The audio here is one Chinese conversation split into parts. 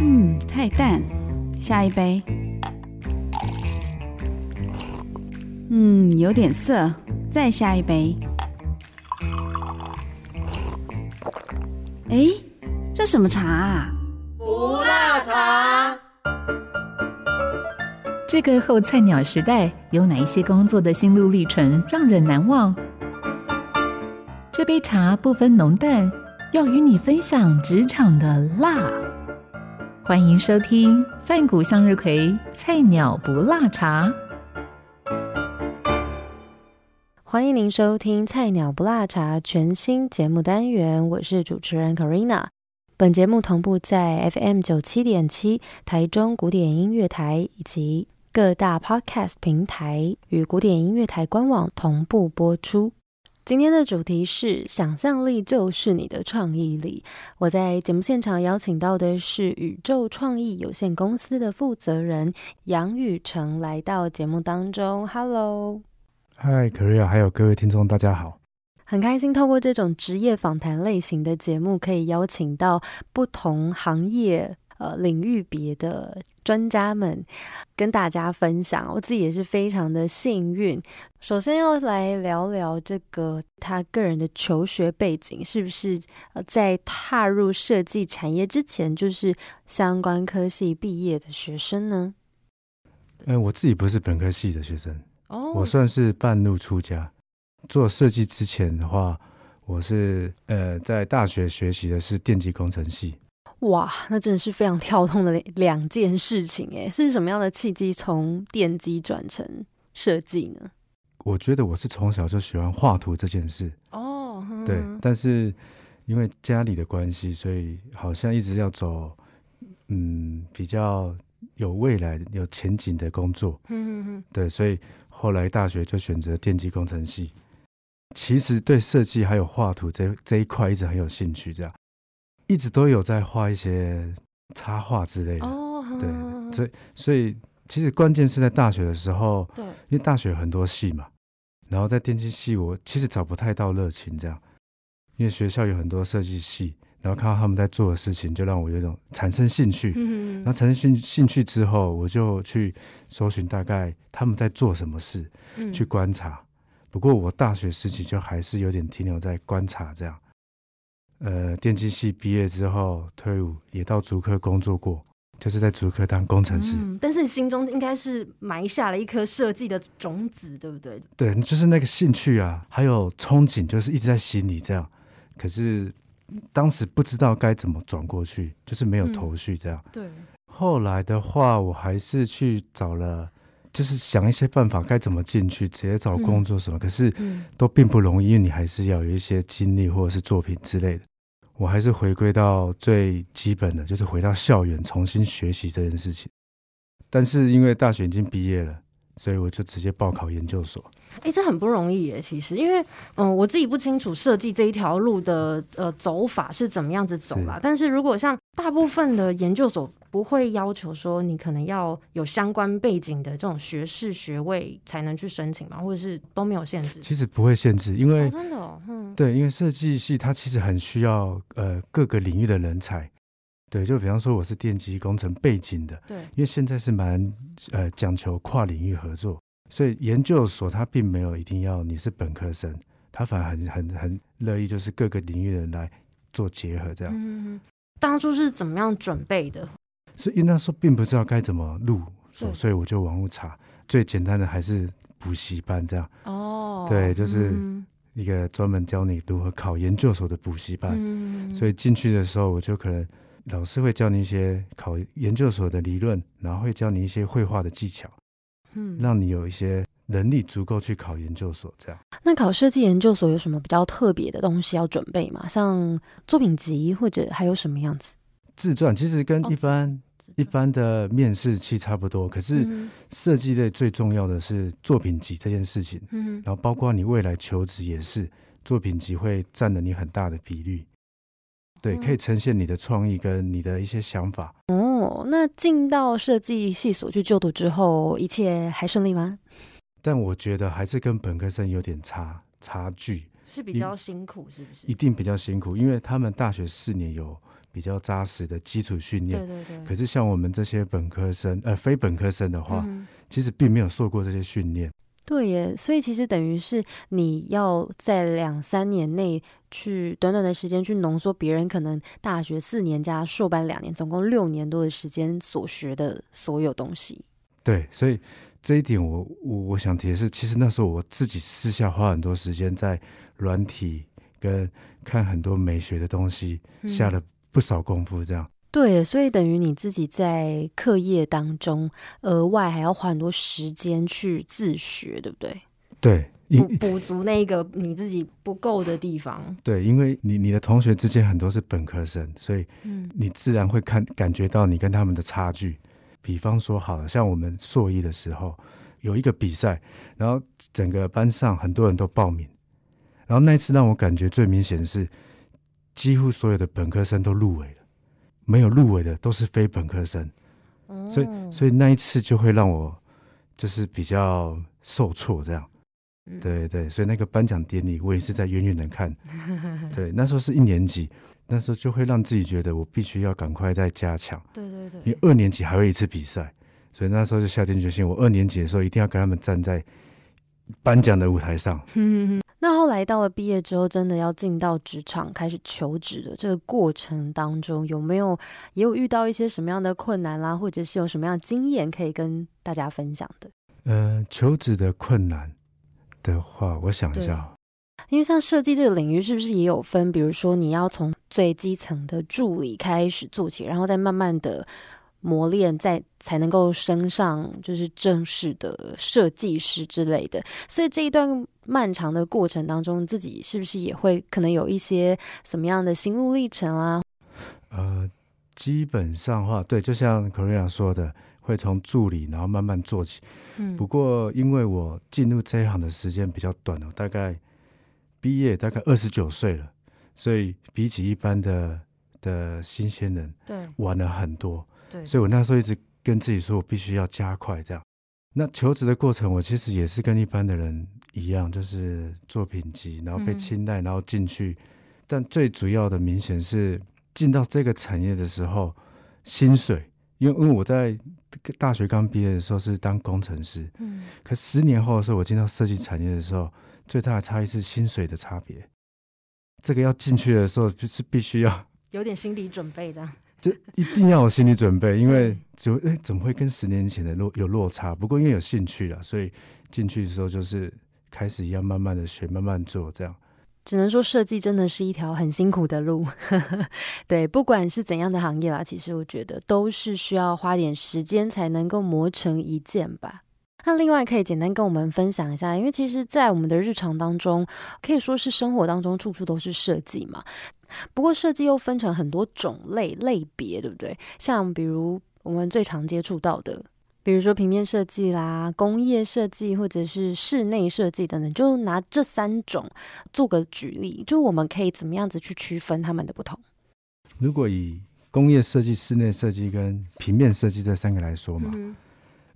嗯，太淡，下一杯。嗯，有点涩，再下一杯。哎，这什么茶啊？不辣茶。这个后菜鸟时代有哪一些工作的心路历程让人难忘？这杯茶不分浓淡，要与你分享职场的辣。欢迎收听饭谷向日葵菜鸟不辣茶。欢迎您收听《菜鸟不辣茶》全新节目单元，我是主持人 Karina。本节目同步在 FM 九七点七台中古典音乐台以及各大 Podcast 平台与古典音乐台官网同步播出。今天的主题是“想象力就是你的创意力”。我在节目现场邀请到的是宇宙创意有限公司的负责人杨宇成来到节目当中。Hello。嗨，可瑞亚，还有各位听众，大家好！很开心透过这种职业访谈类型的节目，可以邀请到不同行业、呃领域别的专家们跟大家分享。我自己也是非常的幸运。首先要来聊聊这个他个人的求学背景，是不是呃在踏入设计产业之前就是相关科系毕业的学生呢？嗯，我自己不是本科系的学生。哦我算是半路出家。做设计之前的话，我是呃在大学学习的是电机工程系。哇，那真的是非常跳动的两件事情诶！是什么样的契机从电机转成设计呢？我觉得我是从小就喜欢画图这件事哦。对，但是因为家里的关系，所以好像一直要走嗯比较有未来、有前景的工作。嗯嗯嗯。对，所以。后来大学就选择电机工程系，其实对设计还有画图这这一块一直很有兴趣，这样一直都有在画一些插画之类的。哦，对，所以所以其实关键是在大学的时候，对，因为大学很多系嘛，然后在电机系我其实找不太到热情，这样，因为学校有很多设计系。然后看到他们在做的事情，就让我有一种产生兴趣。嗯，那产生兴兴趣之后，我就去搜寻大概他们在做什么事，去观察。不过我大学时期就还是有点停留在观察这样。呃，电机系毕业之后退伍，也到竹科工作过，就是在竹科当工程师。嗯，但是你心中应该是埋下了一颗设计的种子，对不对？对，就是那个兴趣啊，还有憧憬，就是一直在心里这样。可是。当时不知道该怎么转过去，就是没有头绪这样。对。后来的话，我还是去找了，就是想一些办法该怎么进去，直接找工作什么。可是都并不容易，因为你还是要有一些经历或者是作品之类的。我还是回归到最基本的，就是回到校园重新学习这件事情。但是因为大学已经毕业了。所以我就直接报考研究所。哎，这很不容易耶，其实，因为嗯，我自己不清楚设计这一条路的呃走法是怎么样子走啦。但是如果像大部分的研究所不会要求说你可能要有相关背景的这种学士学位才能去申请嘛，或者是都没有限制？其实不会限制，因为真的，哦，嗯，对，因为设计系它其实很需要呃各个领域的人才。对，就比方说我是电机工程背景的，对，因为现在是蛮呃讲求跨领域合作，所以研究所它并没有一定要你是本科生，它反而很很很乐意就是各个领域的人来做结合这样。嗯，当初是怎么样准备的？所以那时候并不知道该怎么入手，所以我就网络查，最简单的还是补习班这样。哦，对，就是一个专门教你如何考研究所的补习班。嗯，所以进去的时候我就可能。老师会教你一些考研究所的理论，然后会教你一些绘画的技巧，嗯，让你有一些能力足够去考研究所。这样，那考设计研究所有什么比较特别的东西要准备吗？像作品集或者还有什么样子？自传其实跟一般一般的面试期差不多，可是设计类最重要的是作品集这件事情。嗯，然后包括你未来求职也是，作品集会占了你很大的比率。对，可以呈现你的创意跟你的一些想法。哦，那进到设计系所去就读之后，一切还顺利吗？但我觉得还是跟本科生有点差差距，是比较辛苦，是不是？一定比较辛苦，因为他们大学四年有。比较扎实的基础训练。对对对。可是像我们这些本科生，呃，非本科生的话，其实并没有受过这些训练。对耶，所以其实等于是你要在两三年内去短短的时间去浓缩别人可能大学四年加硕班两年，总共六年多的时间所学的所有东西。对，所以这一点我我我想提的是，其实那时候我自己私下花很多时间在软体跟看很多美学的东西，下了不少功夫，这样。对，所以等于你自己在课业当中，额外还要花很多时间去自学，对不对？对，补补足那个你自己不够的地方。对，因为你你的同学之间很多是本科生，所以嗯，你自然会看感觉到你跟他们的差距。比方说，好了，像我们硕一的时候有一个比赛，然后整个班上很多人都报名，然后那次让我感觉最明显的是，几乎所有的本科生都入围了。没有入围的都是非本科生，所以所以那一次就会让我就是比较受挫，这样，对对，所以那个颁奖典礼我也是在远远的看，对，那时候是一年级，那时候就会让自己觉得我必须要赶快再加强，对对对，因为二年级还有一次比赛，所以那时候就下定决心，我二年级的时候一定要跟他们站在颁奖的舞台上。来到了毕业之后，真的要进到职场开始求职的这个过程当中，有没有也有遇到一些什么样的困难啦，或者是有什么样的经验可以跟大家分享的？呃，求职的困难的话，我想一下，因为像设计这个领域，是不是也有分？比如说你要从最基层的助理开始做起，然后再慢慢的。磨练，再才能够升上就是正式的设计师之类的。所以这一段漫长的过程当中，自己是不是也会可能有一些什么样的心路历程啊？呃，基本上话，对，就像 k o r e a 说的，会从助理然后慢慢做起。嗯，不过因为我进入这一行的时间比较短了，大概毕业大概二十九岁了，所以比起一般的的新鲜人，对，晚了很多。对，所以我那时候一直跟自己说，我必须要加快这样。那求职的过程，我其实也是跟一般的人一样，就是作品集，然后被青睐，然后进去。但最主要的，明显是进到这个产业的时候，薪水，因为因为我在大学刚毕业的时候是当工程师，嗯，可十年后的时候，我进到设计产业的时候，最大的差异是薪水的差别。这个要进去的时候，就是必须要 有点心理准备这样。就一定要有心理准备，因为就哎，怎么会跟十年前的落有落差？不过因为有兴趣了，所以进去的时候就是开始要慢慢的学，慢慢做，这样。只能说设计真的是一条很辛苦的路，对，不管是怎样的行业啦，其实我觉得都是需要花点时间才能够磨成一件吧。那另外可以简单跟我们分享一下，因为其实，在我们的日常当中，可以说是生活当中处处都是设计嘛。不过设计又分成很多种类类别，对不对？像比如我们最常接触到的，比如说平面设计啦、工业设计或者是室内设计等等，就拿这三种做个举例，就我们可以怎么样子去区分它们的不同？如果以工业设计、室内设计跟平面设计这三个来说嘛，因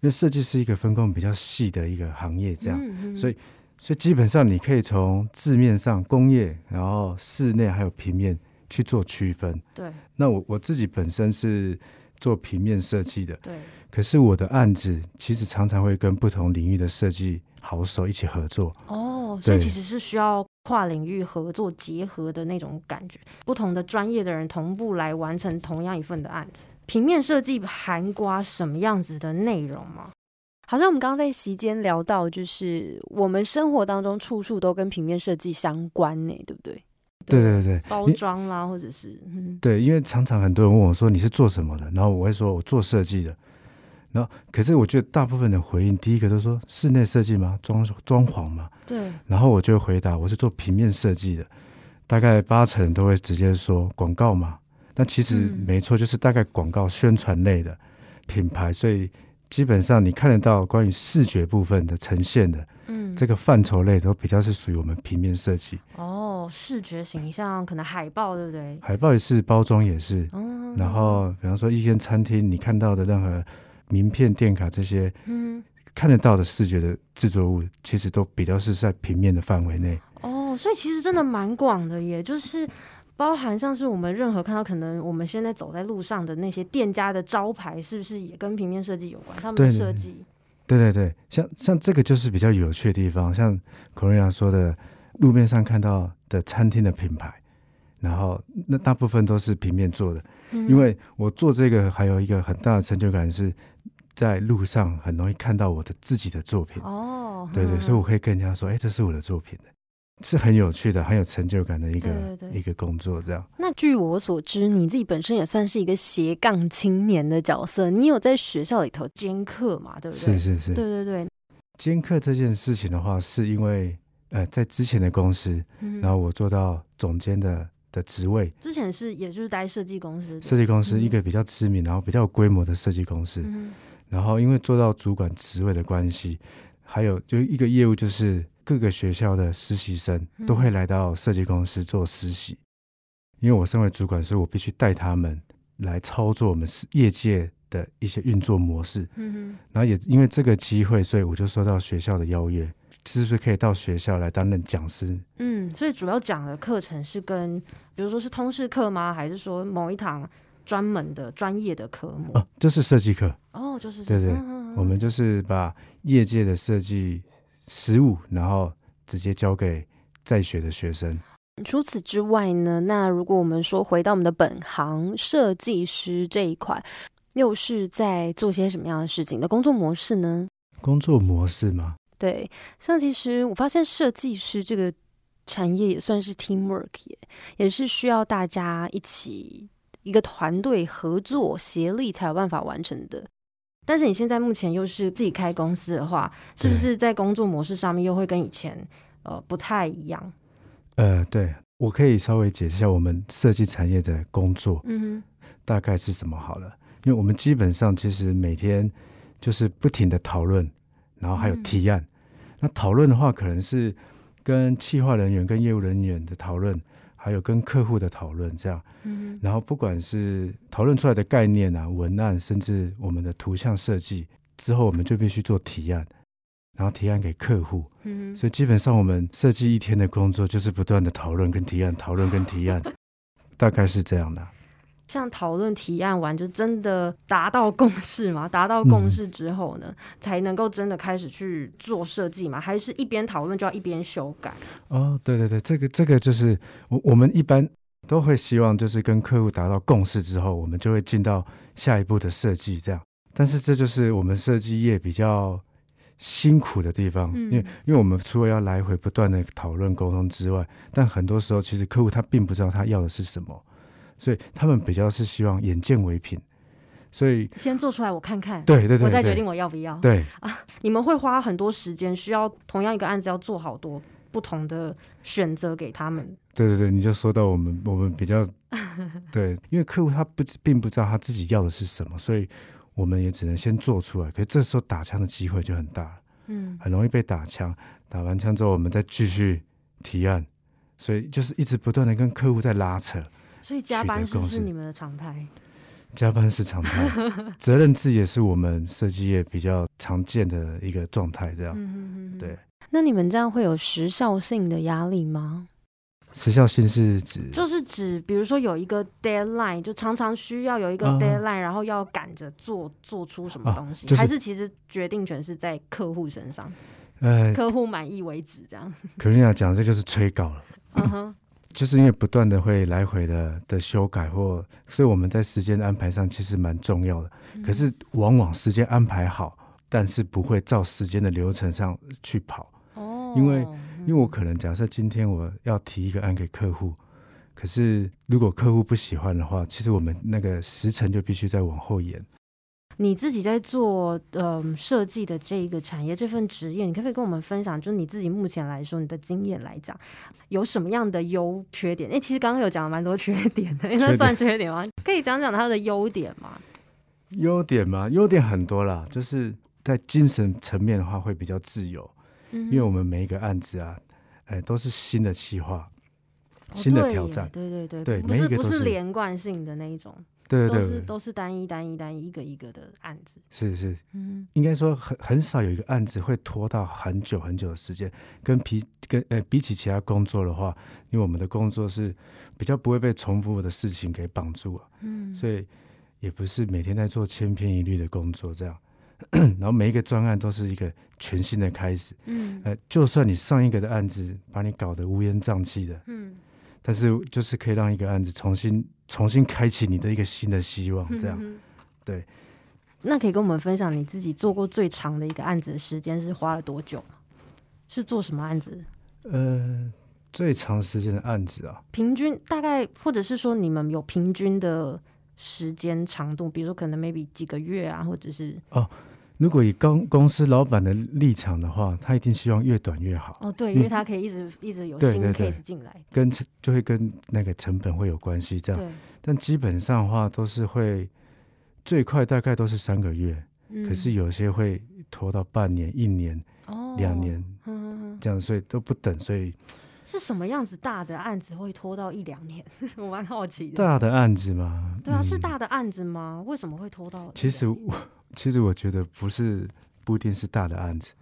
为设计是一个分工比较细的一个行业，这样，所以。所以基本上你可以从字面上工业，然后室内还有平面去做区分。对。那我我自己本身是做平面设计的。对。可是我的案子其实常常会跟不同领域的设计好手一起合作。哦，所以其实是需要跨领域合作结合的那种感觉，不同的专业的人同步来完成同样一份的案子。平面设计含刮什么样子的内容吗？好像我们刚刚在席间聊到，就是我们生活当中处处都跟平面设计相关呢，对不对？对对对，包装啦，或者是对，因为常常很多人问我说你是做什么的，然后我会说我做设计的，然后可是我觉得大部分的回应，第一个都说室内设计吗？装装潢吗？对，然后我就回答我是做平面设计的，大概八成都会直接说广告嘛。但其实没错，就是大概广告宣传类的品牌，所以。基本上你看得到关于视觉部分的呈现的，嗯，这个范畴类都比较是属于我们平面设计。哦，视觉形象可能海报对不对？海报也是，包装也是。哦。然后，比方说一间餐厅，你看到的任何名片、电卡这些，嗯，看得到的视觉的制作物，其实都比较是在平面的范围内。哦，所以其实真的蛮广的，耶就是。包含像是我们任何看到可能我们现在走在路上的那些店家的招牌，是不是也跟平面设计有关？他们的设计，对对对，像像这个就是比较有趣的地方，像孔瑞阳说的，路面上看到的餐厅的品牌，然后那大部分都是平面做的，因为我做这个还有一个很大的成就感是。在路上很容易看到我的自己的作品哦，对对，所以我可以跟人家说，哎，这是我的作品的，是很有趣的，很有成就感的一个一个工作。这样。那据我所知，你自己本身也算是一个斜杠青年的角色，你有在学校里头兼课嘛？对不对？是是是，对对对。兼课这件事情的话，是因为呃，在之前的公司，然后我做到总监的的职位，之前是也就是待设计公司，设计公司一个比较知名，然后比较有规模的设计公司。然后，因为做到主管职位的关系，还有就一个业务，就是各个学校的实习生都会来到设计公司做实习。因为我身为主管，所以我必须带他们来操作我们业界的一些运作模式。嗯哼。然后也因为这个机会，所以我就收到学校的邀约，是不是可以到学校来担任讲师？嗯，所以主要讲的课程是跟，比如说是通识课吗？还是说某一堂？专门的专业的科目哦，就是设计课哦，就是对对，我们就是把业界的设计实务，然后直接交给在学的学生。除此之外呢，那如果我们说回到我们的本行，设计师这一块，又是在做些什么样的事情的工作模式呢？工作模式吗？对，像其实我发现设计师这个产业也算是 teamwork，也也是需要大家一起。一个团队合作协力才有办法完成的。但是你现在目前又是自己开公司的话，是不是在工作模式上面又会跟以前呃不太一样？呃，对我可以稍微解释一下我们设计产业的工作，嗯哼，大概是什么好了。因为我们基本上其实每天就是不停的讨论，然后还有提案。那讨论的话，可能是跟企划人员、跟业务人员的讨论。还有跟客户的讨论，这样，嗯，然后不管是讨论出来的概念啊、文案，甚至我们的图像设计之后，我们就必须做提案，然后提案给客户，嗯，所以基本上我们设计一天的工作就是不断的讨论跟提案，讨论跟提案，大概是这样的。像讨论提案完，就真的达到共识吗？达到共识之后呢，才能够真的开始去做设计吗？还是一边讨论就要一边修改？哦，对对对，这个这个就是我我们一般都会希望，就是跟客户达到共识之后，我们就会进到下一步的设计。这样，但是这就是我们设计业比较辛苦的地方，因为因为我们除了要来回不断的讨论沟通之外，但很多时候其实客户他并不知道他要的是什么。所以他们比较是希望眼见为凭，所以先做出来我看看，对对对，我再决定我要不要。对啊，你们会花很多时间，需要同样一个案子要做好多不同的选择给他们。对对对，你就说到我们我们比较 对，因为客户他不并不知道他自己要的是什么，所以我们也只能先做出来。可是这时候打枪的机会就很大，嗯，很容易被打枪。打完枪之后，我们再继续提案，所以就是一直不断的跟客户在拉扯。所以加班是不是你们的常态？加班是常态，责任制也是我们设计业比较常见的一个状态。这样，对。那你们这样会有时效性的压力吗？时效性是指？就是指，比如说有一个 deadline，就常常需要有一个 deadline，然后要赶着做做出什么东西，还是其实决定权是在客户身上？呃，客户满意为止，这样。可是你要讲，这就是催稿了。嗯哼。就是因为不断的会来回的的修改或，所以我们在时间安排上其实蛮重要的。可是往往时间安排好，但是不会照时间的流程上去跑。哦，因为因为我可能假设今天我要提一个案给客户，可是如果客户不喜欢的话，其实我们那个时程就必须再往后延。你自己在做呃设计的这一个产业这份职业，你可不可以跟我们分享？就是你自己目前来说，你的经验来讲，有什么样的优缺点？哎，其实刚刚有讲了蛮多缺点的，那算缺点吗？可以讲讲它的优点吗？优点吗？优点很多啦，就是在精神层面的话会比较自由，因为我们每一个案子啊，哎，都是新的企划，新的挑战。对对对，对，不是不是连贯性的那一种。对对对，都是都是单一单一单一一个一个的案子。是是，嗯，应该说很很少有一个案子会拖到很久很久的时间。跟比跟呃比起其他工作的话，因为我们的工作是比较不会被重复的事情给绑住啊，嗯，所以也不是每天在做千篇一律的工作这样。然后每一个专案都是一个全新的开始，嗯，呃，就算你上一个的案子把你搞得乌烟瘴气的，嗯。但是就是可以让一个案子重新重新开启你的一个新的希望，这样，对。那可以跟我们分享你自己做过最长的一个案子的时间是花了多久吗？是做什么案子？呃，最长时间的案子啊，平均大概或者是说你们有平均的时间长度，比如说可能 maybe 几个月啊，或者是哦。如果以公公司老板的立场的话，他一定希望越短越好。哦，对，因为他可以一直一直有新 case 进来，跟成就会跟那个成本会有关系。这样，但基本上的话都是会最快大概都是三个月，可是有些会拖到半年、一年、两年这样，所以都不等。所以是什么样子大的案子会拖到一两年？我蛮好奇的。大的案子吗？对啊，是大的案子吗？为什么会拖到？其实我。其实我觉得不是，不一定是大的案子，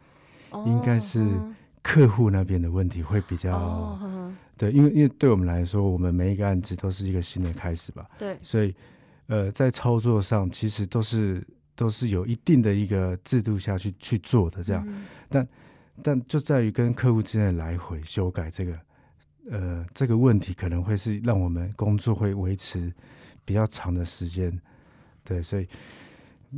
应该是客户那边的问题会比较，对，因为因为对我们来说，我们每一个案子都是一个新的开始吧，对，所以呃，在操作上其实都是都是有一定的一个制度下去去做的这样，但但就在于跟客户之间的来回修改这个，呃，这个问题可能会是让我们工作会维持比较长的时间，对，所以。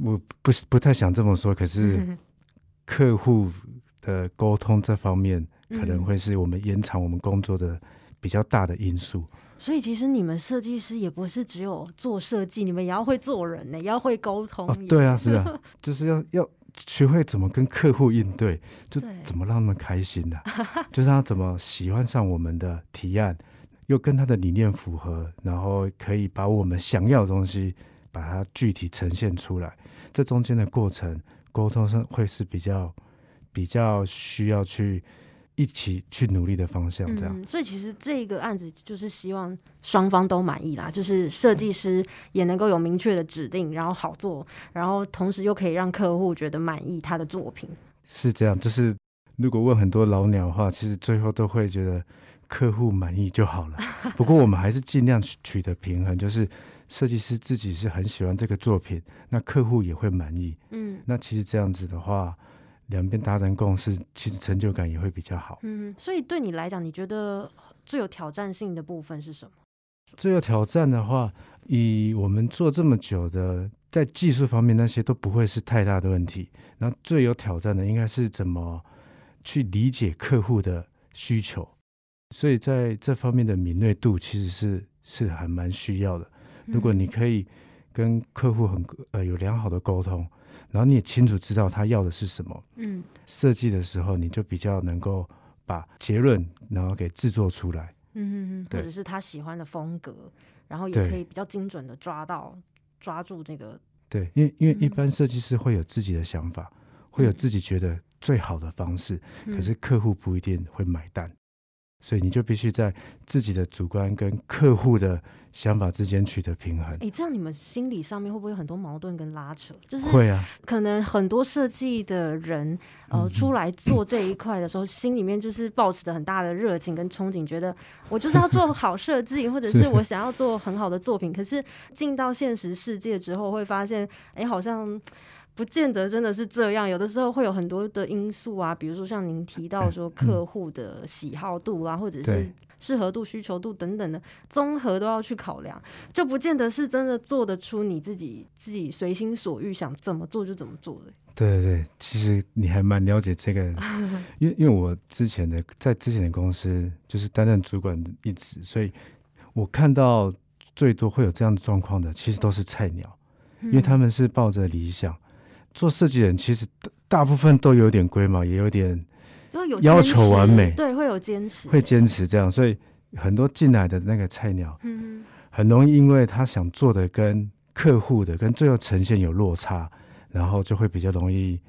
我不不太想这么说，可是 客户的沟通这方面可能会是我们延长我们工作的比较大的因素。所以其实你们设计师也不是只有做设计，你们也要会做人呢，也要会沟通。对啊，是啊，就是要要学会怎么跟客户应对，就怎么让他们开心的，就是他怎么喜欢上我们的提案，又跟他的理念符合，然后可以把我们想要的东西。把它具体呈现出来，这中间的过程沟通上会是比较比较需要去一起去努力的方向，这样。所以其实这个案子就是希望双方都满意啦，就是设计师也能够有明确的指定，然后好做，然后同时又可以让客户觉得满意他的作品。是这样，就是如果问很多老鸟的话，其实最后都会觉得客户满意就好了。不过我们还是尽量取得平衡，就是。设计师自己是很喜欢这个作品，那客户也会满意。嗯，那其实这样子的话，两边达成共识，其实成就感也会比较好。嗯，所以对你来讲，你觉得最有挑战性的部分是什么？最有挑战的话，以我们做这么久的，在技术方面那些都不会是太大的问题。那最有挑战的，应该是怎么去理解客户的需求。所以在这方面的敏锐度，其实是是还蛮需要的。如果你可以跟客户很呃有良好的沟通，然后你也清楚知道他要的是什么，嗯，设计的时候你就比较能够把结论然后给制作出来，嗯嗯嗯，或者是他喜欢的风格，然后也可以比较精准的抓到抓住这个，对，因为因为一般设计师会有自己的想法，会有自己觉得最好的方式，可是客户不一定会买单。所以你就必须在自己的主观跟客户的想法之间取得平衡。哎，这样你们心理上面会不会有很多矛盾跟拉扯？就是会啊，可能很多设计的人呃出来做这一块的时候，心里面就是抱持着很大的热情跟憧憬，觉得我就是要做好设计，或者是 我想要做很好的作品。可是进到现实世界之后，会发现，哎，好像。不见得真的是这样，有的时候会有很多的因素啊，比如说像您提到说客户的喜好度啊，或者是适合度、需求度等等的综合都要去考量，就不见得是真的做得出你自己自己随心所欲想怎么做就怎么做的。对对对，其实你还蛮了解这个，因为因为我之前的在之前的公司就是担任主管一职，所以我看到最多会有这样的状况的，其实都是菜鸟，因为他们是抱着理想。做设计人其实大部分都有点龟毛，也有点要求完美，对，会有坚持，会坚持这样，所以很多进来的那个菜鸟，嗯，很容易因为他想做的跟客户的跟最后呈现有落差，然后就会比较容易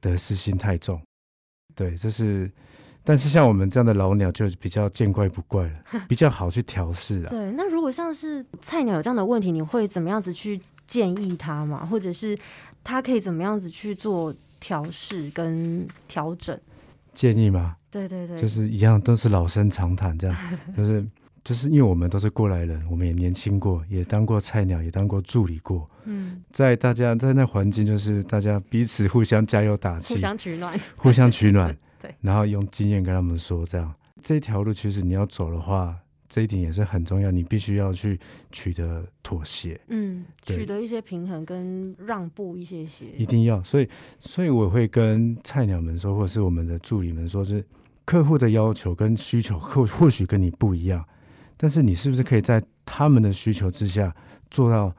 得失心太重。对，这是但是像我们这样的老鸟就比较见怪不怪了，比较好去调试啊。对，那如果像是菜鸟有这样的问题，你会怎么样子去建议他嘛？或者是他可以怎么样子去做调试跟调整？建议吗？对对对，就是一样，都是老生常谈，这样 就是就是因为我们都是过来人，我们也年轻过，也当过菜鸟，也当过助理过。嗯，在大家在那环境，就是大家彼此互相加油打气，互相取暖，互相取暖。对，然后用经验跟他们说，这样这条路其实你要走的话。这一点也是很重要，你必须要去取得妥协，嗯，取得一些平衡跟让步一些些，一定要。所以，所以我会跟菜鸟们说，或者是我们的助理们说，是客户的要求跟需求或或许跟你不一样，但是你是不是可以在他们的需求之下做到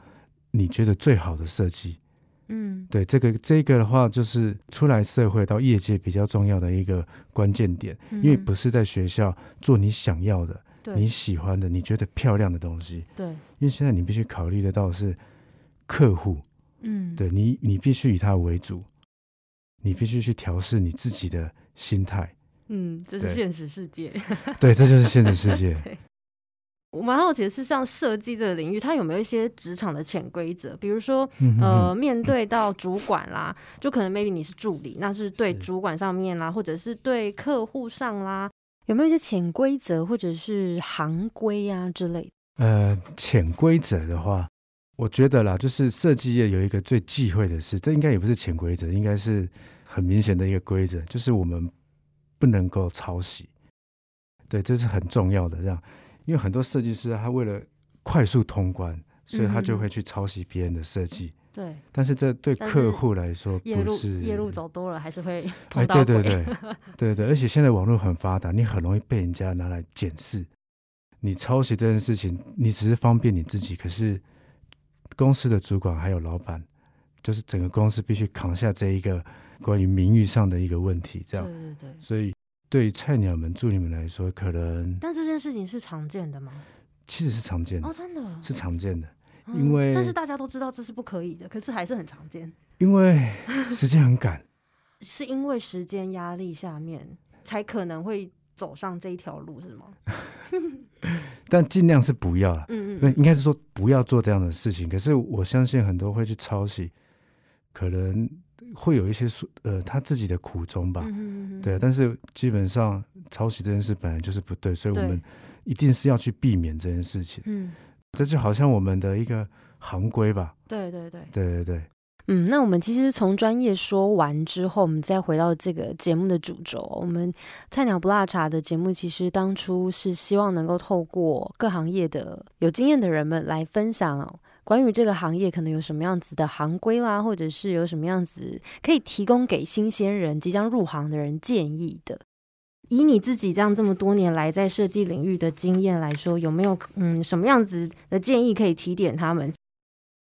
你觉得最好的设计？嗯，对，这个这个的话，就是出来社会到业界比较重要的一个关键点，因为不是在学校做你想要的。你喜欢的、你觉得漂亮的东西，对，因为现在你必须考虑得到是客户，嗯，对你，你必须以他为主，你必须去调试你自己的心态，嗯，这是现实世界，对，这就是现实世界。我蛮好奇的是，像设计这个领域，它有没有一些职场的潜规则？比如说，呃，面对到主管啦，就可能 maybe 你是助理，那是对主管上面啦，或者是对客户上啦。有没有一些潜规则或者是行规啊之类？呃，潜规则的话，我觉得啦，就是设计业有一个最忌讳的事，这应该也不是潜规则，应该是很明显的一个规则，就是我们不能够抄袭。对，这是很重要的。这样，因为很多设计师他为了快速通关，所以他就会去抄袭别人的设计。对，但是这对客户来说，不是夜路走多了还是会 碰到对对对，对 对，而且现在网络很发达，你很容易被人家拿来检视。你抄袭这件事情，你只是方便你自己，可是公司的主管还有老板，就是整个公司必须扛下这一个关于名誉上的一个问题。这样，对对对。所以对菜鸟们、助理们来说，可能但这件事情是常见的吗？其实是常见的哦，真的是常见的。因为，但是大家都知道这是不可以的，可是还是很常见。因为时间很赶，是因为时间压力下面才可能会走上这一条路，是吗？但尽量是不要了。嗯嗯，应该是说不要做这样的事情。可是我相信很多会去抄袭，可能会有一些呃他自己的苦衷吧。嗯嗯对，但是基本上抄袭这件事本来就是不对，所以我们一定是要去避免这件事情。嗯。这就好像我们的一个行规吧。对对对，对对对。嗯，那我们其实从专业说完之后，我们再回到这个节目的主轴。我们菜鸟不辣茶的节目，其实当初是希望能够透过各行业的有经验的人们来分享关于这个行业可能有什么样子的行规啦，或者是有什么样子可以提供给新鲜人、即将入行的人建议的。以你自己这样这么多年来在设计领域的经验来说，有没有嗯什么样子的建议可以提点他们？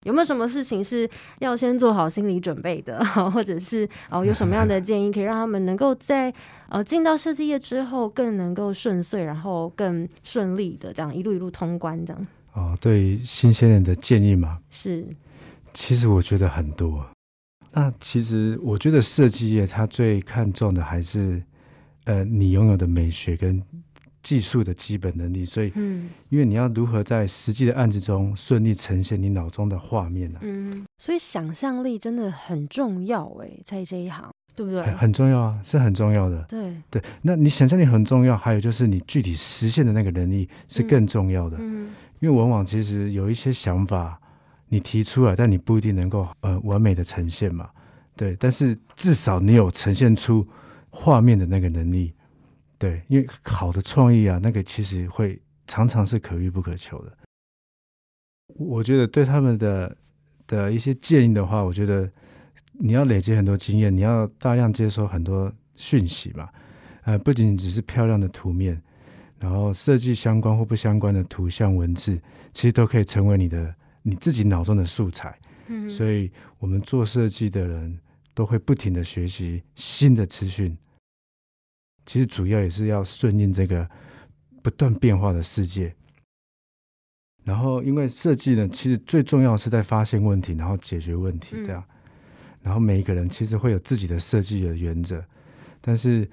有没有什么事情是要先做好心理准备的？或者是哦有什么样的建议可以让他们能够在呃进到设计业之后更能够顺遂，然后更顺利的这样一路一路通关这样？哦，对新鲜人的建议嘛，是，其实我觉得很多。那其实我觉得设计业它最看重的还是。呃，你拥有的美学跟技术的基本能力，所以，嗯，因为你要如何在实际的案子中顺利呈现你脑中的画面呢？嗯，所以想象力真的很重要哎，在这一行，对不对？很重要啊，是很重要的。对对，那你想象力很重要，还有就是你具体实现的那个能力是更重要的。嗯，因为往往其实有一些想法你提出来，但你不一定能够呃完美的呈现嘛。对，但是至少你有呈现出。画面的那个能力，对，因为好的创意啊，那个其实会常常是可遇不可求的。我觉得对他们的的一些建议的话，我觉得你要累积很多经验，你要大量接收很多讯息嘛。呃，不仅仅只是漂亮的图面，然后设计相关或不相关的图像文字，其实都可以成为你的你自己脑中的素材。嗯，所以我们做设计的人。都会不停的学习新的资讯，其实主要也是要顺应这个不断变化的世界。然后，因为设计呢，其实最重要是在发现问题，然后解决问题这样。然后每一个人其实会有自己的设计的原则，但是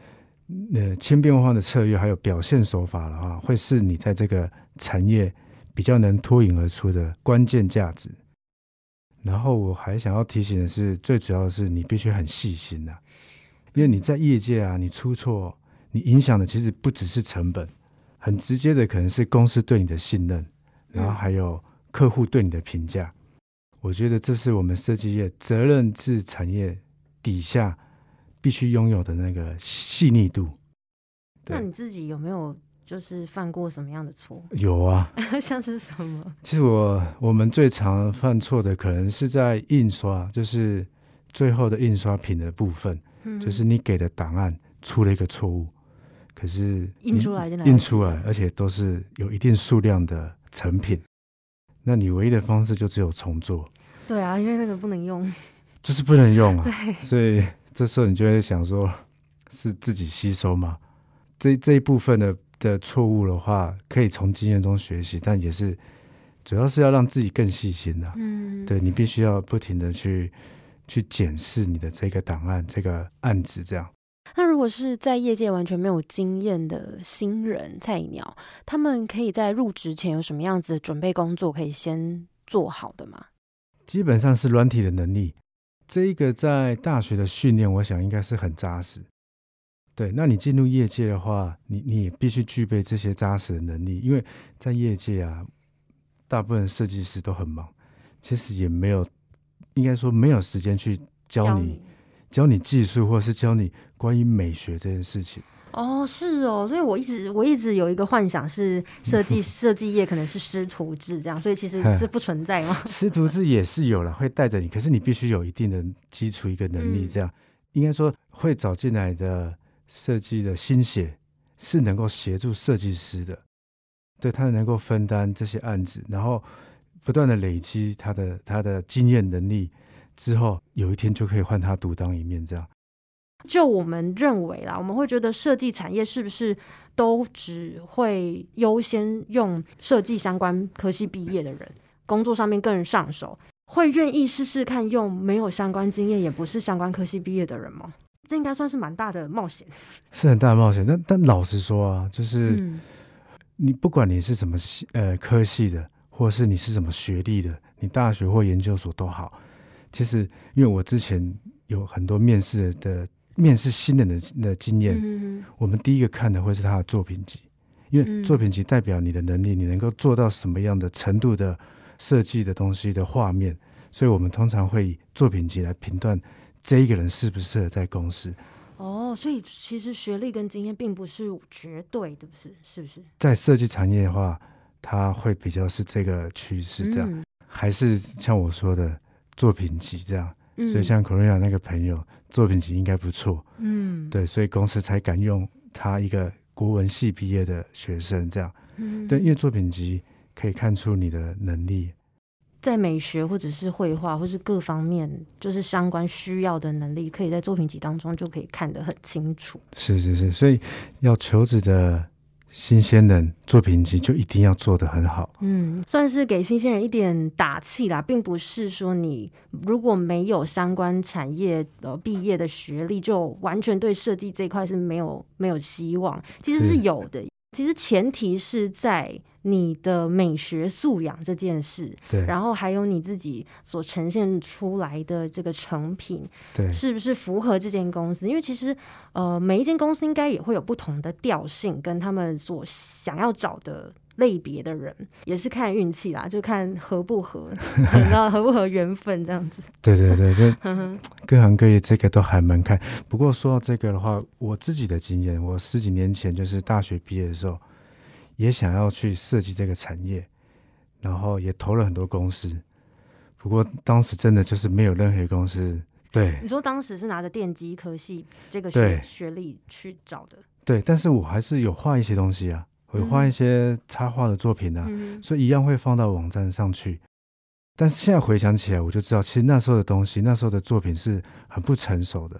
呃千变万化的策略还有表现手法的话，会是你在这个产业比较能脱颖而出的关键价值。然后我还想要提醒的是，最主要的是你必须很细心呐，因为你在业界啊，你出错，你影响的其实不只是成本，很直接的可能是公司对你的信任，然后还有客户对你的评价。我觉得这是我们设计业责任制产业底下必须拥有的那个细腻度。那你自己有没有就是犯过什么样的错？有啊，像是什么？其实我我们最常犯错的可能是在印刷，就是最后的印刷品的部分，就是你给的档案出了一个错误，可是印出来印出来，而且都是有一定数量的成品。那你唯一的方式就只有重做。对啊，因为那个不能用，就是不能用啊。对，所以这时候你就会想说，是自己吸收吗？这这一部分的的错误的话，可以从经验中学习，但也是主要是要让自己更细心的。嗯，对你必须要不停的去去检视你的这个档案、这个案子，这样。那如果是在业界完全没有经验的新人菜鸟，他们可以在入职前有什么样子的准备工作可以先做好的吗？基本上是软体的能力，这一个在大学的训练，我想应该是很扎实。对，那你进入业界的话，你你也必须具备这些扎实的能力，因为在业界啊，大部分设计师都很忙，其实也没有，应该说没有时间去教你。教你技术，或者是教你关于美学这件事情。哦，是哦，所以我一直我一直有一个幻想是设计 设计业可能是师徒制这样，所以其实是不存在吗？师徒制也是有了，会带着你，可是你必须有一定的基础一个能力，这样应该说会找进来的设计的心血是能够协助设计师的，对他能够分担这些案子，然后不断的累积他的他的经验能力。之后有一天就可以换他独当一面，这样。就我们认为啦，我们会觉得设计产业是不是都只会优先用设计相关科系毕业的人，工作上面更上手，会愿意试试看用没有相关经验也不是相关科系毕业的人吗？这应该算是蛮大的冒险，是很大的冒险。但但老实说啊，就是你不管你是什么系呃科系的，或者是你是什么学历的，你大学或研究所都好。其实，因为我之前有很多面试的面试新人的的经验，我们第一个看的会是他的作品集，因为作品集代表你的能力，你能够做到什么样的程度的设计的东西的画面，所以我们通常会以作品集来评断这一个人适不适合在公司。哦，所以其实学历跟经验并不是绝对，的不是？是不是？在设计产业的话，它会比较是这个趋势，这样还是像我说的。作品集这样，所以像 Korea 那个朋友作品集应该不错，嗯，对，所以公司才敢用他一个国文系毕业的学生这样，嗯，对，因为作品集可以看出你的能力，在美学或者是绘画或是各方面就是相关需要的能力，可以在作品集当中就可以看得很清楚。是是是，所以要求职的。新鲜人作品集就一定要做得很好，嗯，算是给新鲜人一点打气啦，并不是说你如果没有相关产业呃毕业的学历，就完全对设计这一块是没有没有希望，其实是有的。其实前提是在你的美学素养这件事，对，然后还有你自己所呈现出来的这个成品，对，是不是符合这间公司？因为其实呃，每一间公司应该也会有不同的调性，跟他们所想要找的类别的人，也是看运气啦，就看合不合，你知道合不合缘分这样子。对对对就，各 行各业这个都还蛮看。不过说到这个的话，我自己的经验，我十几年前就是大学毕业的时候。也想要去设计这个产业，然后也投了很多公司，不过当时真的就是没有任何公司。对，你说当时是拿着电机科系这个学学历去找的？对，但是我还是有画一些东西啊，会画一些插画的作品啊，所以一样会放到网站上去。但是现在回想起来，我就知道，其实那时候的东西，那时候的作品是很不成熟的，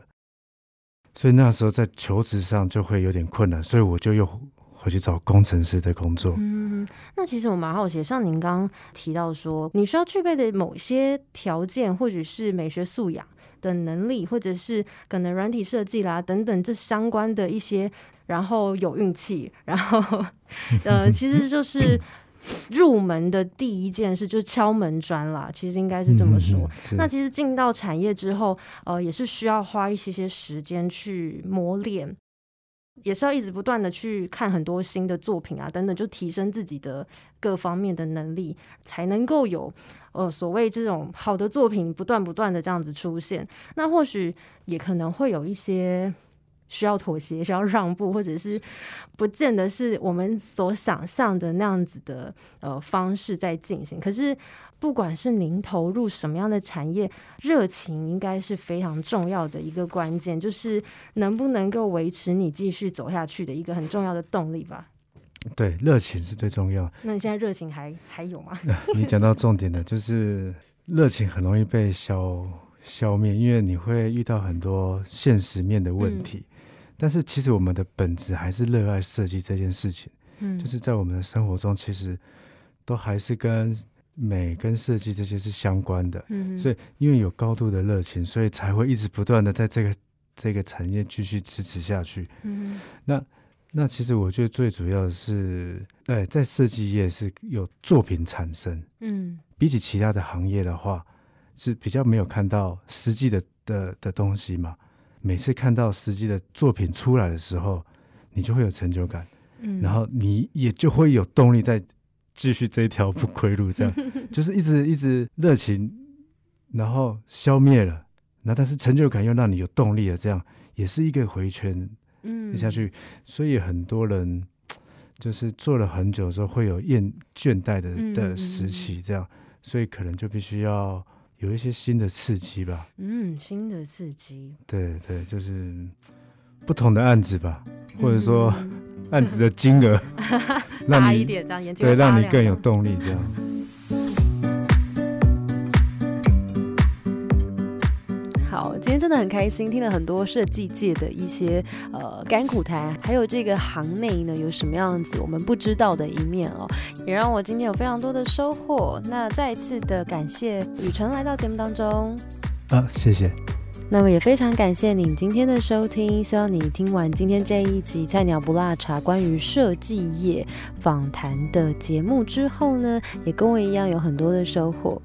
所以那时候在求职上就会有点困难，所以我就又。回去找工程师的工作。嗯，那其实我蛮好奇，像您刚刚提到说，你需要具备的某些条件或者是美学素养，的能力，或者是可能软体设计啦等等这相关的一些，然后有运气，然后呃，其实就是入门的第一件事，就是敲门砖啦。其实应该是这么说。那其实进到产业之后，呃，也是需要花一些些时间去磨练。也是要一直不断的去看很多新的作品啊，等等，就提升自己的各方面的能力，才能够有呃所谓这种好的作品不断不断的这样子出现。那或许也可能会有一些需要妥协、需要让步，或者是不见得是我们所想象的那样子的呃方式在进行。可是。不管是您投入什么样的产业，热情应该是非常重要的一个关键，就是能不能够维持你继续走下去的一个很重要的动力吧。对，热情是最重要。那你现在热情还还有吗？你讲到重点的，就是热情很容易被消消灭，因为你会遇到很多现实面的问题。但是其实我们的本质还是热爱设计这件事情。嗯，就是在我们的生活中，其实都还是跟。美跟设计这些是相关的，嗯，所以因为有高度的热情，所以才会一直不断的在这个这个产业继续支持下去。嗯，那那其实我觉得最主要的是，哎，在设计业是有作品产生，嗯，比起其他的行业的话，是比较没有看到实际的的的东西嘛。每次看到实际的作品出来的时候，你就会有成就感，嗯，然后你也就会有动力在。继续这一条不归路，这样。就是一直一直热情，然后消灭了，那但是成就感又让你有动力了，这样也是一个回圈，嗯，下去，所以很多人就是做了很久之后会有厌倦怠的的时期，这样，所以可能就必须要有一些新的刺激吧，嗯，新的刺激，对对，就是不同的案子吧，或者说。案子的金额 大一点，这样对，让你更有动力，这样。好，今天真的很开心，听了很多设计界的一些呃甘苦谈，还有这个行内呢有什么样子我们不知道的一面哦，也让我今天有非常多的收获。那再一次的感谢雨辰来到节目当中。啊，谢谢。那么也非常感谢你今天的收听，希望你听完今天这一集《菜鸟不辣茶》关于设计业访谈的节目之后呢，也跟我一样有很多的收获。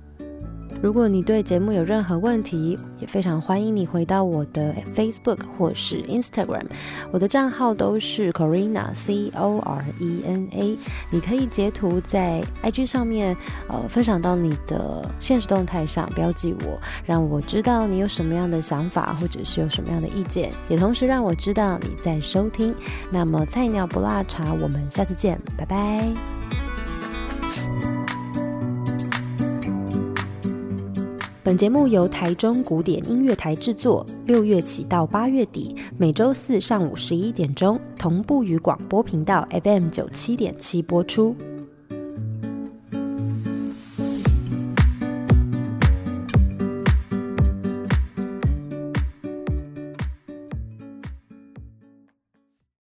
如果你对节目有任何问题，也非常欢迎你回到我的 Facebook 或是 Instagram，我的账号都是 Corina C O R E N A，你可以截图在 IG 上面，呃，分享到你的现实动态上，标记我，让我知道你有什么样的想法，或者是有什么样的意见，也同时让我知道你在收听。那么菜鸟不辣茶，我们下次见，拜拜。本节目由台中古典音乐台制作，六月起到八月底，每周四上午十一点钟同步于广播频道 FM 九七点七播出。